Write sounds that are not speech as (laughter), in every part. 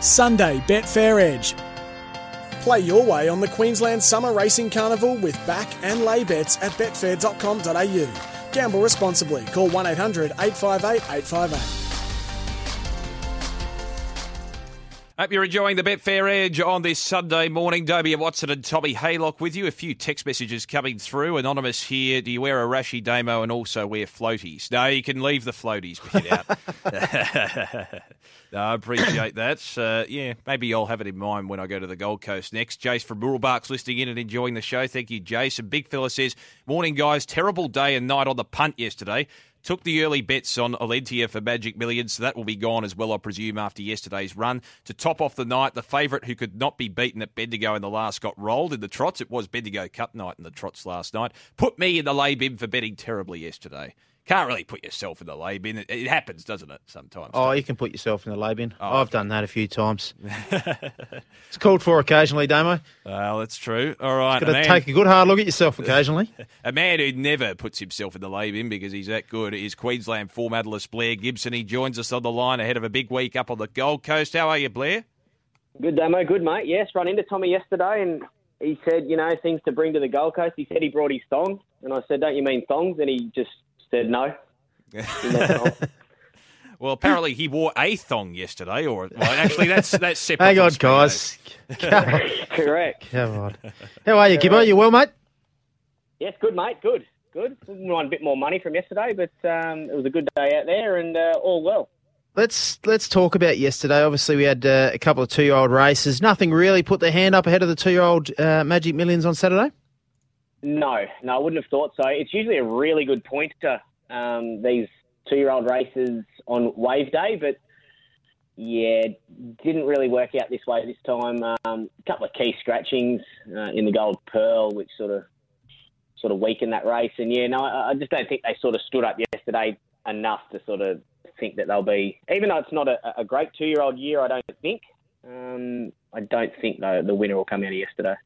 Sunday Betfair Edge. Play your way on the Queensland Summer Racing Carnival with back and lay bets at betfair.com.au. Gamble responsibly. Call 1 800 858 858. Hope you're enjoying the Betfair Edge on this Sunday morning. Dobie Watson and Tommy Haylock with you. A few text messages coming through. Anonymous here. Do you wear a rashy Damo and also wear floaties? No, you can leave the floaties bit out. (laughs) (laughs) no, I appreciate that. Uh, yeah, maybe I'll have it in mind when I go to the Gold Coast next. Jace from Mooroolbark's listening in and enjoying the show. Thank you, Jace. And Big Fella says, Morning, guys. Terrible day and night on the punt yesterday. Took the early bets on Alentia for Magic Millions, so that will be gone as well, I presume, after yesterday's run. To top off the night, the favourite who could not be beaten at Bendigo in the last got rolled in the trots. It was Bendigo Cup night in the trots last night. Put me in the lay bin for betting terribly yesterday. Can't really put yourself in the lay bin. It, it happens, doesn't it, sometimes? Oh, you can put yourself in the lay bin. Oh, I've done that a few times. (laughs) it's called for occasionally, Damo. Well, that's true. All right. Got to take a good hard look at yourself occasionally. (laughs) A man who never puts himself in the lay bin because he's that good is Queensland form analyst Blair Gibson. He joins us on the line ahead of a big week up on the Gold Coast. How are you, Blair? Good Damo, good mate. Yes, run into Tommy yesterday, and he said, you know, things to bring to the Gold Coast. He said he brought his thong, and I said, don't you mean thongs? And he just said no. He meant thongs. (laughs) Well, apparently he wore a thong yesterday, or well, actually that's that's separate. Hang from on, guys. (laughs) Correct. Come on. How are you, Gibbo? You well, mate? Yes, good mate, good, good. We won a bit more money from yesterday, but um, it was a good day out there, and uh, all well. Let's let's talk about yesterday. Obviously, we had uh, a couple of two-year-old races. Nothing really put their hand up ahead of the two-year-old uh, Magic Millions on Saturday. No, no, I wouldn't have thought so. It's usually a really good pointer, um, these two year old races on wave day, but yeah, didn't really work out this way this time. Um, a couple of key scratchings uh, in the Gold Pearl, which sort of sort of weakened that race. And yeah, no, I I just don't think they sort of stood up yesterday enough to sort of think that they'll be, even though it's not a, a great two year old year, I don't think. Um, I don't think the, the winner will come out of yesterday.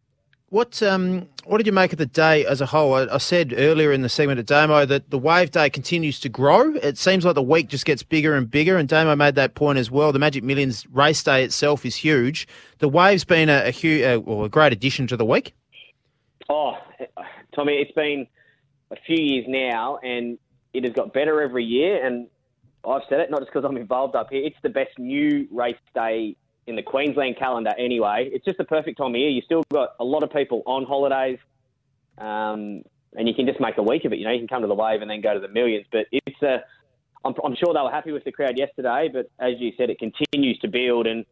What um what did you make of the day as a whole? I, I said earlier in the segment at Damo that the wave day continues to grow. It seems like the week just gets bigger and bigger, and Damo made that point as well. The Magic Millions race day itself is huge. The wave's been a, a huge, uh, well, a great addition to the week. Oh, Tommy, it's been a few years now, and it has got better every year. And I've said it not just because I'm involved up here. It's the best new race day in the Queensland calendar. Anyway, it's just the perfect time of year. You still got a lot of people on holidays, um, and you can just make a week of it. You know, you can come to the wave and then go to the millions. But it's a I'm, I'm sure they were happy with the crowd yesterday, but as you said, it continues to build, and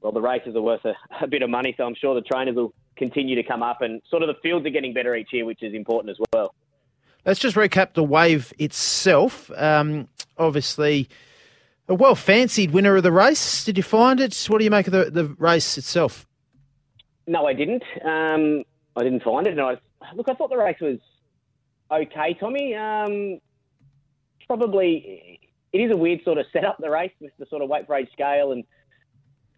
well, the races are worth a, a bit of money, so I'm sure the trainers will continue to come up, and sort of the fields are getting better each year, which is important as well. Let's just recap the wave itself. Um, obviously, a well fancied winner of the race. Did you find it? What do you make of the, the race itself? No, I didn't. Um, I didn't find it. And I look, I thought the race was okay, Tommy. Um, probably it is a weird sort of setup the race with the sort of weight for scale and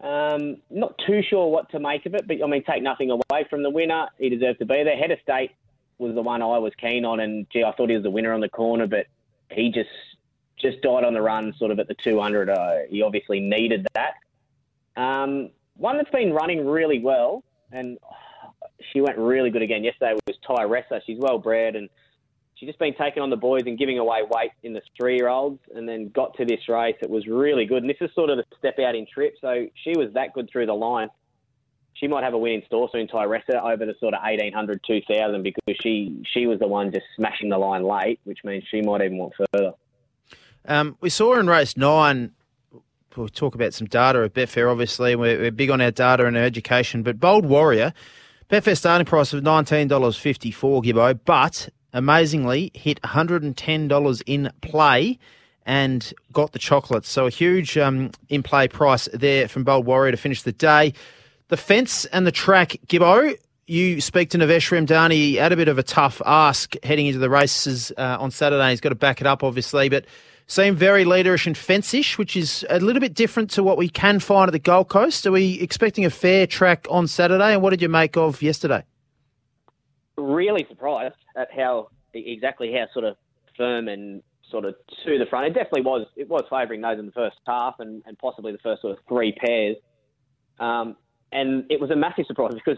um, not too sure what to make of it. But I mean, take nothing away from the winner. He deserved to be there. Head of State was the one I was keen on, and gee, I thought he was the winner on the corner, but he just just died on the run, sort of at the 200. Uh, he obviously needed that. Um, one that's been running really well, and she went really good again yesterday was Tyresa. She's well bred and she's just been taking on the boys and giving away weight in the three year olds and then got to this race. It was really good. And this is sort of the step out in trip. So she was that good through the line. She might have a win in store soon, Tyresa, over the sort of 1800, 2000 because she, she was the one just smashing the line late, which means she might even want further. Um, we saw in race nine. We'll talk about some data at Betfair, obviously. We're, we're big on our data and our education. But Bold Warrior, Betfair starting price of $19.54, Gibbo, but amazingly hit $110 in play and got the chocolates. So a huge um, in play price there from Bold Warrior to finish the day. The fence and the track, Gibbo, you speak to Navesh Ramdani. He had a bit of a tough ask heading into the races uh, on Saturday. He's got to back it up, obviously, but seemed very leaderish and fence-ish, which is a little bit different to what we can find at the Gold Coast. Are we expecting a fair track on Saturday? And what did you make of yesterday? really surprised at how exactly how sort of firm and sort of to the front. It definitely was. It was favouring those in the first half and, and possibly the first sort of three pairs. Um, and it was a massive surprise (laughs) because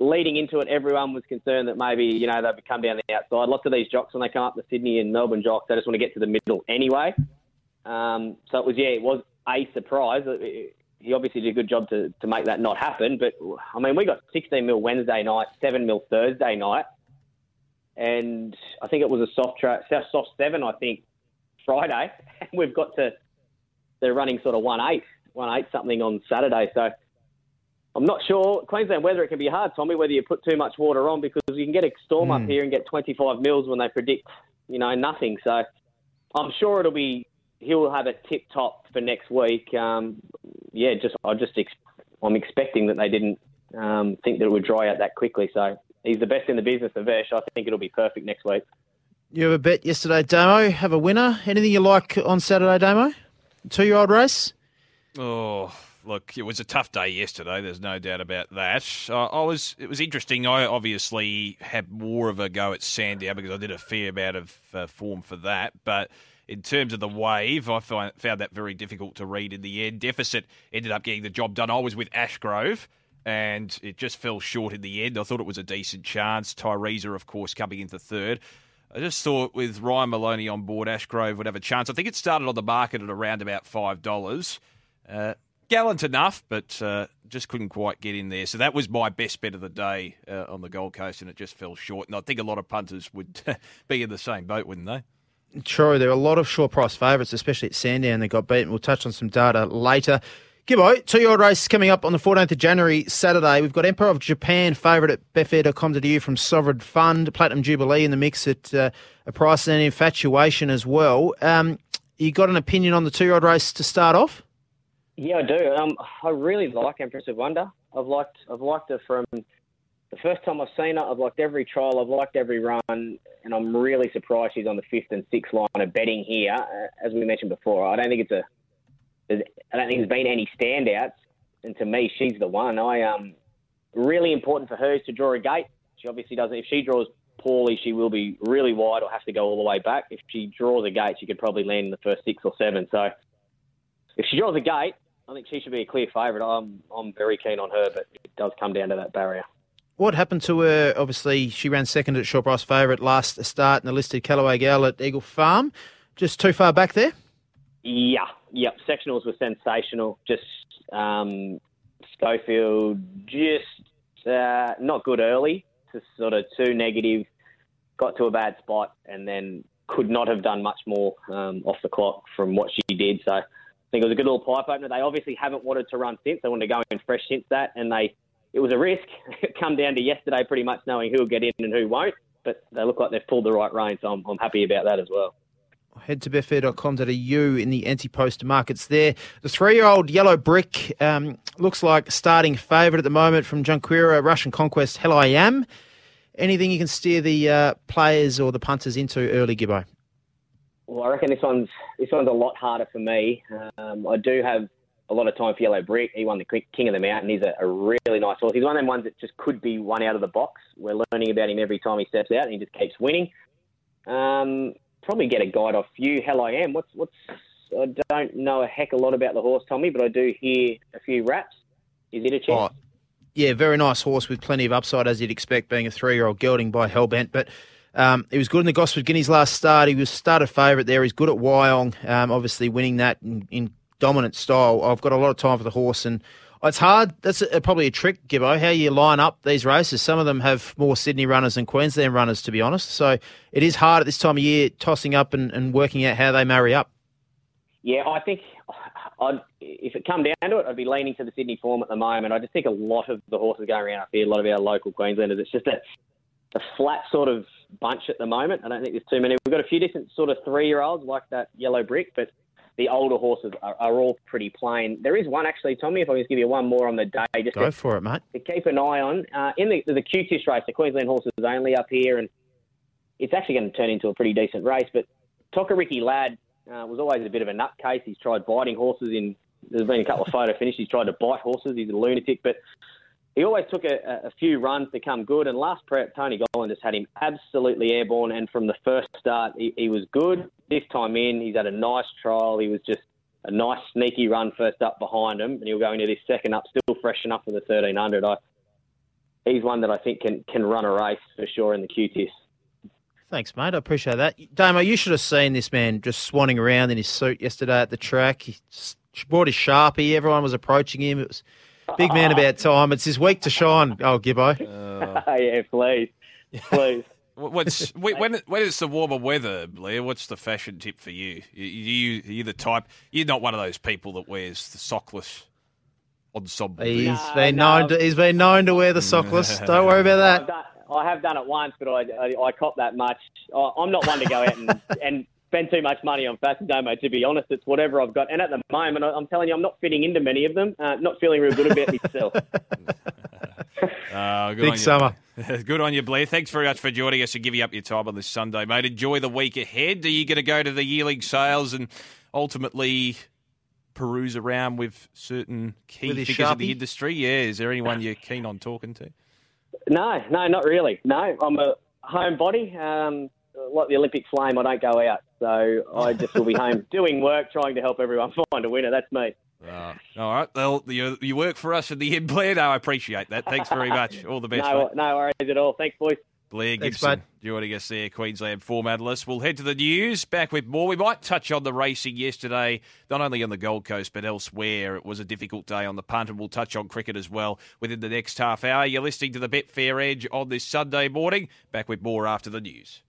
leading into it, everyone was concerned that maybe, you know, they'd come down the outside. Lots of these jocks, when they come up to Sydney and Melbourne jocks, they just want to get to the middle anyway. Um, so it was, yeah, it was a surprise. He obviously did a good job to, to make that not happen. But, I mean, we got 16 mil Wednesday night, 7 mil Thursday night. And I think it was a soft track, soft seven, I think, Friday. (laughs) We've got to, they're running sort of 1 8, 1 8 something on Saturday. So I'm not sure. Queensland weather, it can be hard, Tommy, whether you put too much water on because you can get a storm mm. up hmm. here and get 25 mils when they predict, you know, nothing. So I'm sure it'll be, he'll have a tip top for next week. Um, yeah, just, I just, ex- I'm expecting that they didn't um, think that it would dry out that quickly. So he's the best in the business, Vesh. I think it'll be perfect next week. You have a bet yesterday, Damo. Have a winner. Anything you like on Saturday, Damo? Two year old race? Oh, look, it was a tough day yesterday. There's no doubt about that. Uh, I was. It was interesting. I obviously had more of a go at Sandown because I did a fair amount of uh, form for that. But in terms of the wave, I find, found that very difficult to read in the end. Deficit ended up getting the job done. I was with Ashgrove. And it just fell short in the end. I thought it was a decent chance. Tyresa, of course, coming into third. I just thought with Ryan Maloney on board, Ashgrove would have a chance. I think it started on the market at around about $5. Uh, gallant enough, but uh, just couldn't quite get in there. So that was my best bet of the day uh, on the Gold Coast, and it just fell short. And I think a lot of punters would (laughs) be in the same boat, wouldn't they? True. There are a lot of short price favourites, especially at Sandown, that got beaten. We'll touch on some data later. Gibbo, two year old race coming up on the 14th of January, Saturday. We've got Emperor of Japan favourite at betfair.com.au from Sovereign Fund, Platinum Jubilee in the mix at uh, a price and infatuation as well. Um, you got an opinion on the two year old race to start off? Yeah, I do. Um, I really like Empress of Wonder. I've liked I've liked her from the first time I've seen her. I've liked every trial. I've liked every run, and I'm really surprised she's on the fifth and sixth line of betting here. Uh, as we mentioned before, I don't think it's a I don't think there's been any standouts, and to me, she's the one. I um really important for her is to draw a gate. She obviously doesn't. If she draws poorly, she will be really wide or have to go all the way back. If she draws a gate, she could probably land in the first six or seven. So if she draws a gate, I think she should be a clear favourite. I'm I'm very keen on her, but it does come down to that barrier. What happened to her? Obviously, she ran second at short price favourite last start in the listed Callaway Gal at Eagle Farm. Just too far back there? Yeah, yep. Sectionals were sensational. Just um, Schofield, just uh, not good early. Just sort of too negative. Got to a bad spot, and then could not have done much more um, off the clock from what she did. So I think it was a good little pipe opener. They obviously haven't wanted to run since. They wanted to go in fresh since that, and they it was a risk. (laughs) Come down to yesterday, pretty much knowing who will get in and who won't. But they look like they've pulled the right rein, so I'm, I'm happy about that as well. Head to betfair.com.au in the anti-post markets there. The three-year-old yellow brick um, looks like starting favourite at the moment from Junqueira, Russian Conquest, Hell I Am. Anything you can steer the uh, players or the punters into early, Gibbo? Well, I reckon this one's this one's a lot harder for me. Um, I do have a lot of time for Yellow Brick. He won the King of the Mountain. He's a, a, really nice horse. He's one of them ones that just could be one out of the box. We're learning about him every time he steps out, and he just keeps winning. Um, probably get a guide off you. Hell, I am. What's what's? I don't know a heck a lot about the horse, Tommy, but I do hear a few raps. Is it a chance? Oh, yeah, very nice horse with plenty of upside, as you'd expect, being a three-year-old gelding by Hellbent, but. Um, he was good in the Gosford Guineas last start. He was started favourite there. He's good at Wyong, um, obviously winning that in, in, dominant style. I've got a lot of time for the horse, and it's hard. That's a, probably a trick, Gibbo, how you line up these races. Some of them have more Sydney runners than Queensland runners, to be honest. So it is hard at this time of year tossing up and, and working out how they marry up. Yeah, I think I'd, if it come down to it, I'd be leaning to the Sydney form at the moment. I just think a lot of the horses going around up here, a lot of our local Queenslanders, it's just a, a flat sort of bunch at the moment. I don't think there's too many. We've got a few different sort of three year olds like that yellow brick, but the older horses are, are, all pretty plain. There is one actually, Tommy. If I can just give you one more on the day, just go to, for it, mate. To keep an eye on uh, in the the QTIS race, the Queensland horses only up here, and it's actually going to turn into a pretty decent race. But Tokariki Lad uh, was always a bit of a nutcase. He's tried biting horses in. There's been a couple of photo finishes. He's tried to bite horses. He's a lunatic, but he always took a, a, few runs to come good. And last prep, Tony Gollan just had him absolutely airborne. And from the first start, he, he, was good. This time in, he's had a nice trial. He was just a nice sneaky run first up behind him, and he'll go into this second up still fresh enough for the 1300. I, he's one that I think can can run a race for sure in the QTIS. Thanks, mate. I appreciate that. Damo, you should have seen this man just swanning around in his suit yesterday at the track. He brought his Sharpie. Everyone was approaching him. It was big man about time. It's his week to shine. Oh, Gibbo. Uh, (laughs) yeah, please. Please. (laughs) What's when when it's the warmer weather, Blair? What's the fashion tip for you? You, you you the type you're not one of those people that wears the sockless ensemble. He's No, been no. known to he's been known to wear the sockless. (laughs) Don't worry about that. done, I have done it once, but I, I, I cop that much. I, I'm not one to go out and, and spend too much money on fashion Damo. To be honest, it's whatever I've got. And at the moment, I, I'm telling you, I'm not fitting into many of them. Uh, not feeling real good about myself. Uh, (laughs) (laughs) good Big on you. summer. (laughs) Good on you, Blair. Thanks very much for joining us and giving you up your time on this Sunday, mate. Enjoy the week ahead. Are you going to go to the yearling sales and ultimately peruse around with certain key With your figures in the industry? Yeah. Is there anyone you're keen on talking to? no, no, not really. No, I'm a homebody. Um, like the Olympic flame, I don't go out. So I just will be home (laughs) doing work, trying to help everyone find a winner. That's me. Uh, all right. Well, you, you work for us in the end, Blair. No, I appreciate that. Thanks very (laughs) much. All the best, No, mate. no worries at all. Thanks, boys. Blair Thanks, Gibson bud. joining us there, Queensland four medalist. We'll head to the news, back with more. We might touch on the racing yesterday, not only on the Gold Coast, but elsewhere. It was a difficult day on the punt, and we'll touch on cricket as well within the next half hour. You're listening to the Betfair Edge on this Sunday morning. Back with more after the news.